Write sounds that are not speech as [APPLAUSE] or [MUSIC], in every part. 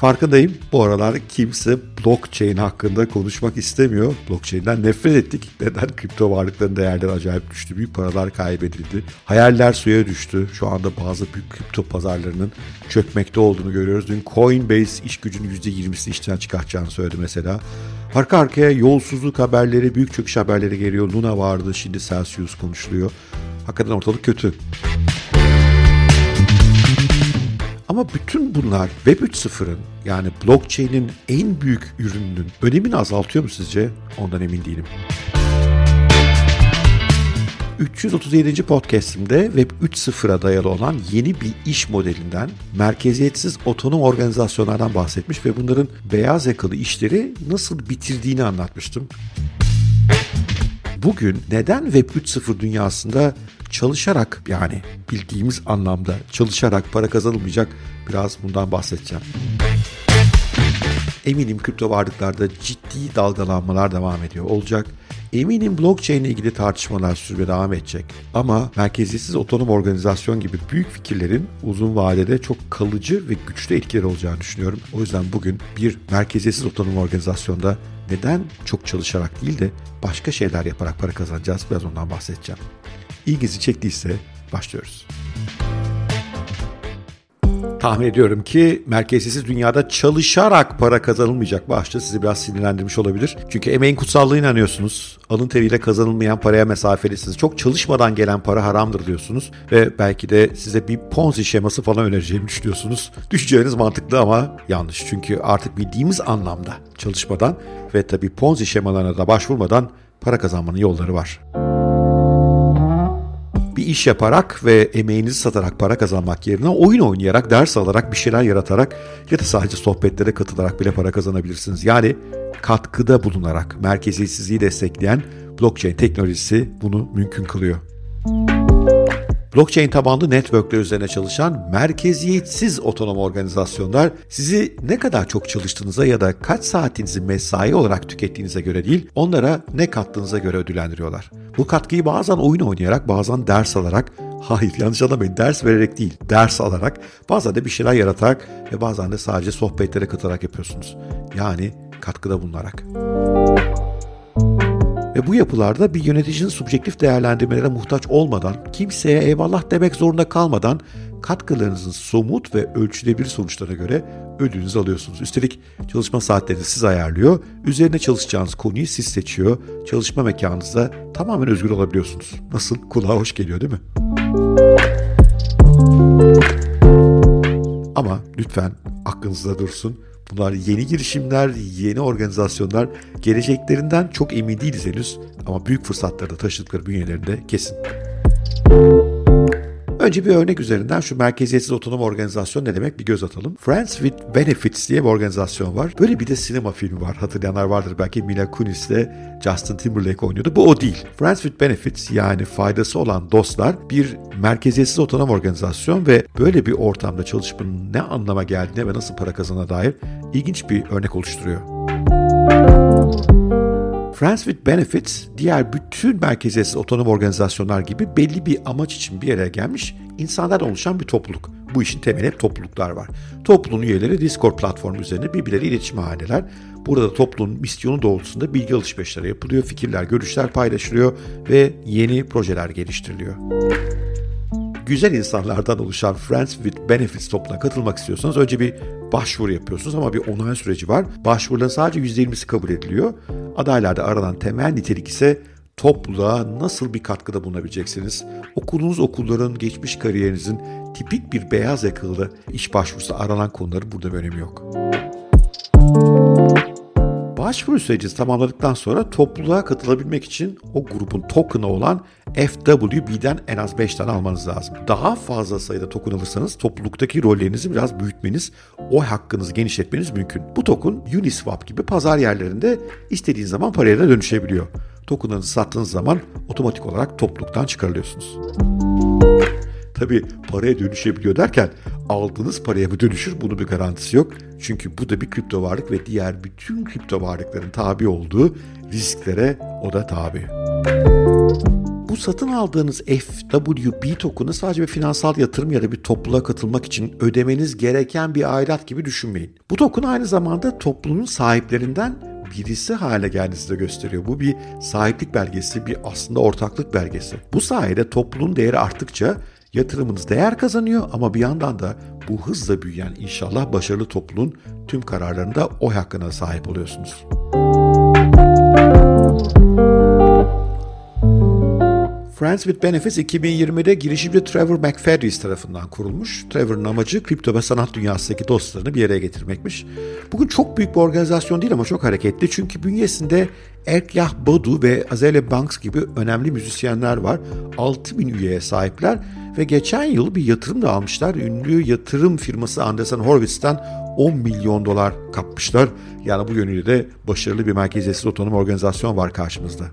Farkındayım bu aralar kimse blockchain hakkında konuşmak istemiyor. Blockchain'den nefret ettik. Neden? Kripto varlıkların değerleri acayip düştü. Büyük paralar kaybedildi. Hayaller suya düştü. Şu anda bazı büyük kripto pazarlarının çökmekte olduğunu görüyoruz. Dün Coinbase iş gücünün %20'sini işten çıkartacağını söyledi mesela. Arka arkaya yolsuzluk haberleri, büyük çöküş haberleri geliyor. Luna vardı, şimdi Celsius konuşuluyor. Hakikaten ortalık kötü. Ama bütün bunlar Web 3.0'ın yani blockchain'in en büyük ürününün önemini azaltıyor mu sizce? Ondan emin değilim. 337. podcast'imde Web 3.0'a dayalı olan yeni bir iş modelinden, merkeziyetsiz otonom organizasyonlardan bahsetmiş ve bunların beyaz yakalı işleri nasıl bitirdiğini anlatmıştım. Bugün neden Web 3.0 dünyasında çalışarak yani bildiğimiz anlamda çalışarak para kazanılmayacak biraz bundan bahsedeceğim. Eminim kripto varlıklarda ciddi dalgalanmalar devam ediyor olacak. Eminim blockchain ile ilgili tartışmalar sürmeye devam edecek. Ama merkeziyetsiz otonom organizasyon gibi büyük fikirlerin uzun vadede çok kalıcı ve güçlü etkileri olacağını düşünüyorum. O yüzden bugün bir merkeziyetsiz otonom organizasyonda neden çok çalışarak değil de başka şeyler yaparak para kazanacağız biraz ondan bahsedeceğim. İlginizi çektiyse başlıyoruz. Tahmin ediyorum ki merkeziyetsiz dünyada çalışarak para kazanılmayacak başta sizi biraz sinirlendirmiş olabilir. Çünkü emeğin kutsallığına inanıyorsunuz. Alın teriyle kazanılmayan paraya mesafelisiniz. Çok çalışmadan gelen para haramdır diyorsunuz. Ve belki de size bir ponzi şeması falan önereceğimi düşünüyorsunuz. [LAUGHS] Düşünceleriniz mantıklı ama yanlış. Çünkü artık bildiğimiz anlamda çalışmadan ve tabii ponzi şemalarına da başvurmadan para kazanmanın yolları var bir iş yaparak ve emeğinizi satarak para kazanmak yerine oyun oynayarak, ders alarak, bir şeyler yaratarak ya da sadece sohbetlere katılarak bile para kazanabilirsiniz. Yani katkıda bulunarak merkeziyetsizliği destekleyen blockchain teknolojisi bunu mümkün kılıyor. Blockchain tabanlı networkler üzerine çalışan merkeziyetsiz otonom organizasyonlar sizi ne kadar çok çalıştığınıza ya da kaç saatinizi mesai olarak tükettiğinize göre değil, onlara ne kattığınıza göre ödüllendiriyorlar. Bu katkıyı bazen oyun oynayarak, bazen ders alarak, [LAUGHS] hayır yanlış anlamayın ders vererek değil, ders alarak, bazen de bir şeyler yaratarak ve bazen de sadece sohbetlere katılarak yapıyorsunuz. Yani katkıda bulunarak. Ve bu yapılarda bir yöneticinin subjektif değerlendirmelere muhtaç olmadan, kimseye eyvallah demek zorunda kalmadan katkılarınızın somut ve ölçülebilir sonuçlarına göre ödülünüzü alıyorsunuz. Üstelik çalışma saatlerini siz ayarlıyor, üzerine çalışacağınız konuyu siz seçiyor, çalışma mekanınızda tamamen özgür olabiliyorsunuz. Nasıl? Kulağa hoş geliyor değil mi? Ama lütfen aklınızda dursun. Bunlar yeni girişimler, yeni organizasyonlar. Geleceklerinden çok emin değiliz henüz ama büyük fırsatları da taşıdıkları bünyelerinde kesin. Önce bir örnek üzerinden şu merkeziyetsiz otonom organizasyon ne demek bir göz atalım. Friends with Benefits diye bir organizasyon var. Böyle bir de sinema filmi var. Hatırlayanlar vardır belki Mila Kunis ile Justin Timberlake oynuyordu. Bu o değil. Friends with Benefits yani faydası olan dostlar bir merkeziyetsiz otonom organizasyon ve böyle bir ortamda çalışmanın ne anlama geldiğine ve nasıl para kazana dair ilginç bir örnek oluşturuyor. Friends with Benefits diğer bütün merkeziyetsiz otonom organizasyonlar gibi belli bir amaç için bir araya gelmiş insanlardan oluşan bir topluluk. Bu işin temeli hep topluluklar var. Topluluğun üyeleri Discord platformu üzerinde birbirleriyle iletişim halindeler. Burada topluluğun misyonu doğrultusunda bilgi alışverişleri yapılıyor, fikirler, görüşler paylaşılıyor ve yeni projeler geliştiriliyor güzel insanlardan oluşan Friends with Benefits topluluğuna katılmak istiyorsanız önce bir başvuru yapıyorsunuz ama bir onay süreci var. Başvuruların sadece %20'si kabul ediliyor. Adaylarda aranan temel nitelik ise topluluğa nasıl bir katkıda bulunabileceksiniz? Okulunuz okulların geçmiş kariyerinizin tipik bir beyaz yakalı iş başvurusu aranan konuları burada bir önemi yok. Başvuru süreci tamamladıktan sonra topluluğa katılabilmek için o grubun token'ı olan FWB'den en az 5 tane almanız lazım. Daha fazla sayıda token alırsanız topluluktaki rollerinizi biraz büyütmeniz, o hakkınızı genişletmeniz mümkün. Bu token Uniswap gibi pazar yerlerinde istediğiniz zaman paraya da dönüşebiliyor. Token'ınızı sattığınız zaman otomatik olarak topluluktan çıkarılıyorsunuz. Tabi paraya dönüşebiliyor derken aldığınız paraya mı dönüşür bunun bir garantisi yok. Çünkü bu da bir kripto varlık ve diğer bütün kripto varlıkların tabi olduğu risklere o da tabi. bu satın aldığınız FWB token'ı sadece bir finansal yatırım ya da bir topluluğa katılmak için ödemeniz gereken bir aidat gibi düşünmeyin. Bu token aynı zamanda toplumun sahiplerinden birisi hale geldiğinizi de gösteriyor. Bu bir sahiplik belgesi, bir aslında ortaklık belgesi. Bu sayede topluluğun değeri arttıkça yatırımınız değer kazanıyor ama bir yandan da bu hızla büyüyen inşallah başarılı topluluğun tüm kararlarında oy hakkına sahip oluyorsunuz. Friends with Benefits 2020'de girişimci Trevor McFadden tarafından kurulmuş. Trevor'ın amacı kripto ve sanat dünyasındaki dostlarını bir araya getirmekmiş. Bugün çok büyük bir organizasyon değil ama çok hareketli çünkü bünyesinde Erkyah Badu ve Azalea Banks gibi önemli müzisyenler var. 6000 üyeye sahipler ve geçen yıl bir yatırım da almışlar. Ünlü yatırım firması Andreessen Horowitz'ten 10 milyon dolar kapmışlar. Yani bu yönüyle de başarılı bir merkeziyetsiz otonom organizasyon var karşımızda.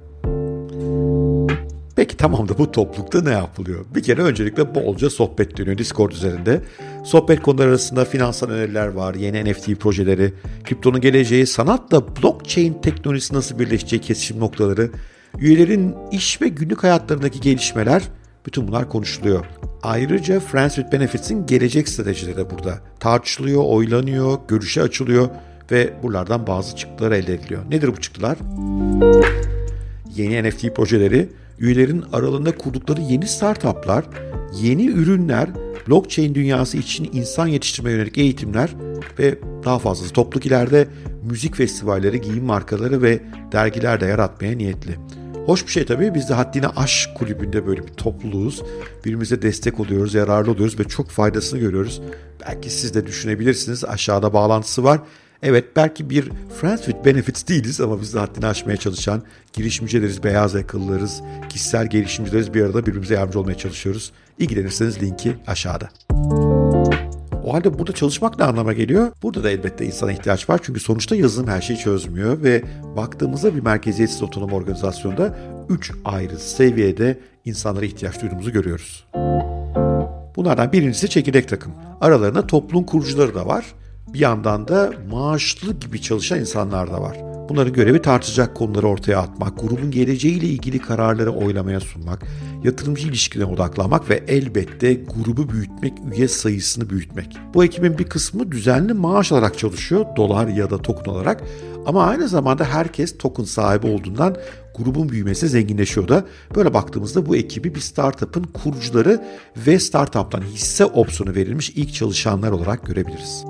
Peki tamam da bu toplulukta ne yapılıyor? Bir kere öncelikle bolca sohbet dönüyor Discord üzerinde. Sohbet konuları arasında finansal öneriler var, yeni NFT projeleri, kriptonun geleceği, sanatla blockchain teknolojisi nasıl birleşeceği kesişim noktaları, üyelerin iş ve günlük hayatlarındaki gelişmeler, bütün bunlar konuşuluyor. Ayrıca Friends with Benefits'in gelecek stratejileri de burada tartışılıyor, oylanıyor, görüşe açılıyor ve buralardan bazı çıktılar elde ediliyor. Nedir bu çıktılar? Yeni NFT projeleri, üyelerin aralığında kurdukları yeni startuplar, yeni ürünler, blockchain dünyası için insan yetiştirme yönelik eğitimler ve daha fazlası topluluk ileride müzik festivalleri, giyim markaları ve dergiler de yaratmaya niyetli. Hoş bir şey tabii. Biz de Haddine Aşk Kulübü'nde böyle bir topluluğuz. Birbirimize destek oluyoruz, yararlı oluyoruz ve çok faydasını görüyoruz. Belki siz de düşünebilirsiniz. Aşağıda bağlantısı var. Evet belki bir Friends with Benefits değiliz ama biz de haddini aşmaya çalışan girişimcileriz, beyaz yakalılarız, kişisel gelişimcileriz bir arada birbirimize yardımcı olmaya çalışıyoruz. İlgilenirseniz linki aşağıda. O halde burada çalışmak ne anlama geliyor? Burada da elbette insana ihtiyaç var. Çünkü sonuçta yazılım her şeyi çözmüyor ve baktığımızda bir merkeziyetsiz otonom organizasyonda 3 ayrı seviyede insanlara ihtiyaç duyduğumuzu görüyoruz. Bunlardan birincisi çekirdek takım. Aralarında toplum kurucuları da var bir yandan da maaşlı gibi çalışan insanlar da var. Bunların görevi tartışacak konuları ortaya atmak, grubun geleceğiyle ilgili kararları oylamaya sunmak, yatırımcı ilişkilerine odaklanmak ve elbette grubu büyütmek, üye sayısını büyütmek. Bu ekibin bir kısmı düzenli maaş alarak çalışıyor, dolar ya da token olarak. Ama aynı zamanda herkes token sahibi olduğundan grubun büyümesi zenginleşiyor da. Böyle baktığımızda bu ekibi bir startup'ın kurucuları ve startup'tan hisse opsiyonu verilmiş ilk çalışanlar olarak görebiliriz.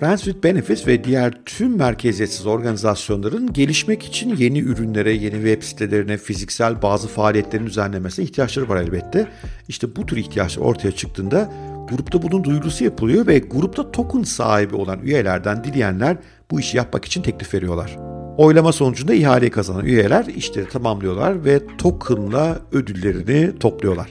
Friends with Benefits ve diğer tüm merkeziyetsiz organizasyonların gelişmek için yeni ürünlere, yeni web sitelerine, fiziksel bazı faaliyetlerin düzenlemesine ihtiyaçları var elbette. İşte bu tür ihtiyaçlar ortaya çıktığında grupta bunun duyurusu yapılıyor ve grupta token sahibi olan üyelerden dileyenler bu işi yapmak için teklif veriyorlar. Oylama sonucunda ihaleyi kazanan üyeler işleri tamamlıyorlar ve tokenla ödüllerini topluyorlar.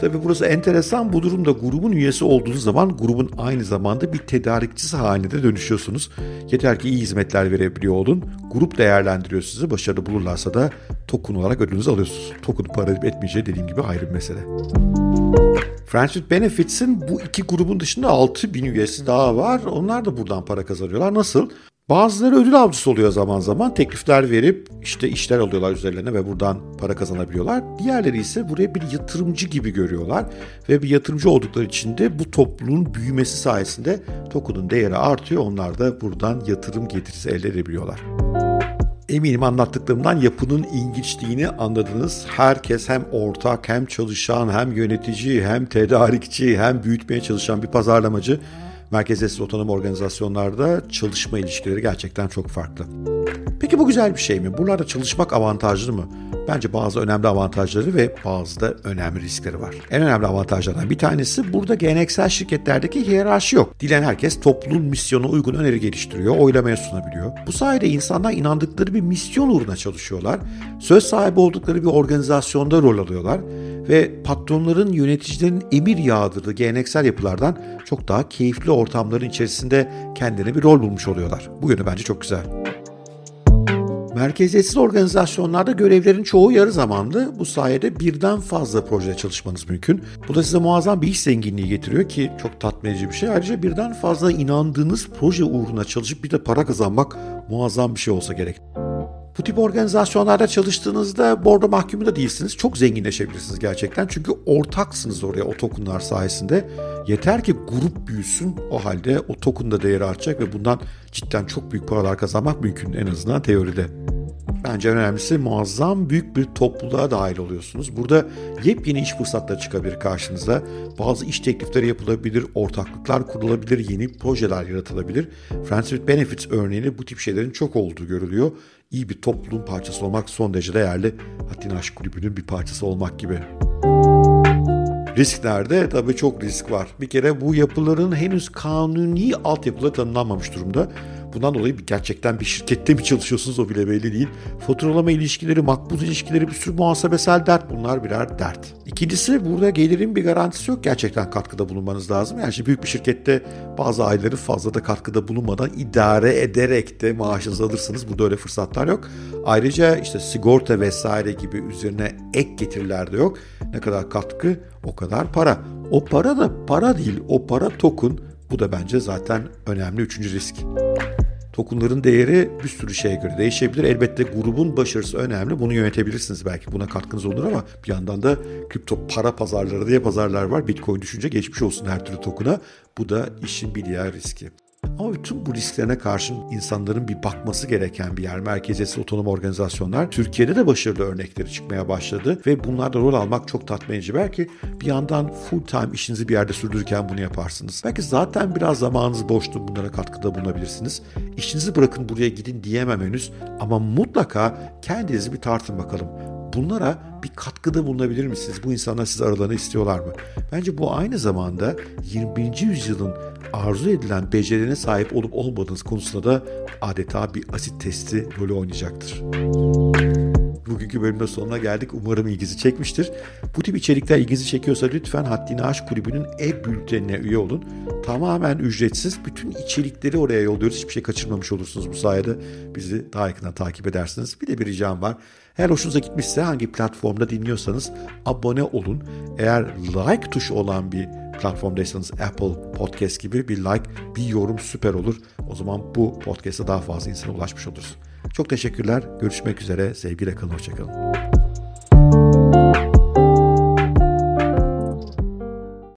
Tabi burası enteresan. Bu durumda grubun üyesi olduğunuz zaman grubun aynı zamanda bir tedarikçisi haline de dönüşüyorsunuz. Yeter ki iyi hizmetler verebiliyor olun. Grup değerlendiriyor sizi. Başarılı bulurlarsa da token olarak ödülünüzü alıyorsunuz. Token para etmeyeceği dediğim gibi ayrı bir mesele. Friends with Benefits'in bu iki grubun dışında 6 bin üyesi daha var. Onlar da buradan para kazanıyorlar. Nasıl? Bazıları ödül avcısı oluyor zaman zaman. Teklifler verip işte işler alıyorlar üzerlerine ve buradan para kazanabiliyorlar. Diğerleri ise buraya bir yatırımcı gibi görüyorlar. Ve bir yatırımcı oldukları için de bu topluluğun büyümesi sayesinde token'ın değeri artıyor. Onlar da buradan yatırım getirisi elde edebiliyorlar. Eminim anlattıklarımdan yapının ilginçliğini anladınız. Herkes hem ortak hem çalışan hem yönetici hem tedarikçi hem büyütmeye çalışan bir pazarlamacı merkeziyetsiz otonom organizasyonlarda çalışma ilişkileri gerçekten çok farklı. Peki bu güzel bir şey mi? Buralarda çalışmak avantajlı mı? Bence bazı önemli avantajları ve bazı da önemli riskleri var. En önemli avantajlardan bir tanesi burada geleneksel şirketlerdeki hiyerarşi yok. Dilen herkes topluluğun misyonu uygun öneri geliştiriyor, oylamaya sunabiliyor. Bu sayede insanlar inandıkları bir misyon uğruna çalışıyorlar. Söz sahibi oldukları bir organizasyonda rol alıyorlar ve patronların, yöneticilerin emir yağdırdığı geleneksel yapılardan çok daha keyifli ortamların içerisinde kendine bir rol bulmuş oluyorlar. Bu yönü bence çok güzel. Merkeziyetsiz organizasyonlarda görevlerin çoğu yarı zamanlı. Bu sayede birden fazla projede çalışmanız mümkün. Bu da size muazzam bir iş zenginliği getiriyor ki çok tatmin edici bir şey. Ayrıca birden fazla inandığınız proje uğruna çalışıp bir de para kazanmak muazzam bir şey olsa gerek. Bu tip organizasyonlarda çalıştığınızda bordo mahkumu da değilsiniz. Çok zenginleşebilirsiniz gerçekten. Çünkü ortaksınız oraya o tokenlar sayesinde. Yeter ki grup büyüsün o halde o token da değeri artacak ve bundan cidden çok büyük paralar kazanmak mümkün en azından teoride. Bence önemlisi muazzam büyük bir topluluğa dahil oluyorsunuz. Burada yepyeni iş fırsatları çıkabilir karşınıza. Bazı iş teklifleri yapılabilir, ortaklıklar kurulabilir, yeni projeler yaratılabilir. Friends with Benefits örneğini bu tip şeylerin çok olduğu görülüyor. İyi bir topluluğun parçası olmak son derece değerli. Hatta Aşk Kulübü'nün bir parçası olmak gibi. Risklerde tabii çok risk var. Bir kere bu yapıların henüz kanuni altyapıları tanımlanmamış durumda. Bundan dolayı gerçekten bir şirkette mi çalışıyorsunuz o bile belli değil. Faturalama ilişkileri, makbuz ilişkileri bir sürü muhasebesel dert bunlar birer dert. İkincisi burada gelirin bir garantisi yok. Gerçekten katkıda bulunmanız lazım. Yani şimdi büyük bir şirkette bazı ayları fazla da katkıda bulunmadan idare ederek de maaşınızı alırsınız. Burada öyle fırsatlar yok. Ayrıca işte sigorta vesaire gibi üzerine ek getiriler de yok. Ne kadar katkı o kadar para. O para da para değil. O para token. Bu da bence zaten önemli üçüncü risk. Tokenların değeri bir sürü şeye göre değişebilir. Elbette grubun başarısı önemli. Bunu yönetebilirsiniz belki. Buna katkınız olur ama bir yandan da kripto para pazarları diye pazarlar var. Bitcoin düşünce geçmiş olsun her türlü token'a. Bu da işin bir diğer riski. Ama bütün bu risklerine karşın insanların bir bakması gereken bir yer. Merkeziyetsiz otonom organizasyonlar Türkiye'de de başarılı örnekleri çıkmaya başladı ve bunlarda rol almak çok tatmin edici. Belki bir yandan full time işinizi bir yerde sürdürürken bunu yaparsınız. Belki zaten biraz zamanınız boştu bunlara katkıda bulunabilirsiniz. İşinizi bırakın buraya gidin diyemem henüz ama mutlaka kendinizi bir tartın bakalım bunlara bir katkıda bulunabilir misiniz? Bu insanlar siz aralarını istiyorlar mı? Bence bu aynı zamanda 21. yüzyılın arzu edilen becerilerine sahip olup olmadığınız konusunda da adeta bir asit testi rolü oynayacaktır. Bugünkü bölümde sonuna geldik. Umarım ilginizi çekmiştir. Bu tip içerikler ilginizi çekiyorsa lütfen Haddini Aşk Kulübü'nün e-bültenine üye olun. Tamamen ücretsiz. Bütün içerikleri oraya yolluyoruz. Hiçbir şey kaçırmamış olursunuz bu sayede. Bizi daha yakından takip edersiniz. Bir de bir ricam var. Eğer hoşunuza gitmişse hangi platformda dinliyorsanız abone olun. Eğer like tuşu olan bir platformdaysanız Apple Podcast gibi bir like, bir yorum süper olur. O zaman bu podcast'a daha fazla insana ulaşmış oluruz. Çok teşekkürler. Görüşmek üzere. Sevgiyle kalın. Hoşçakalın.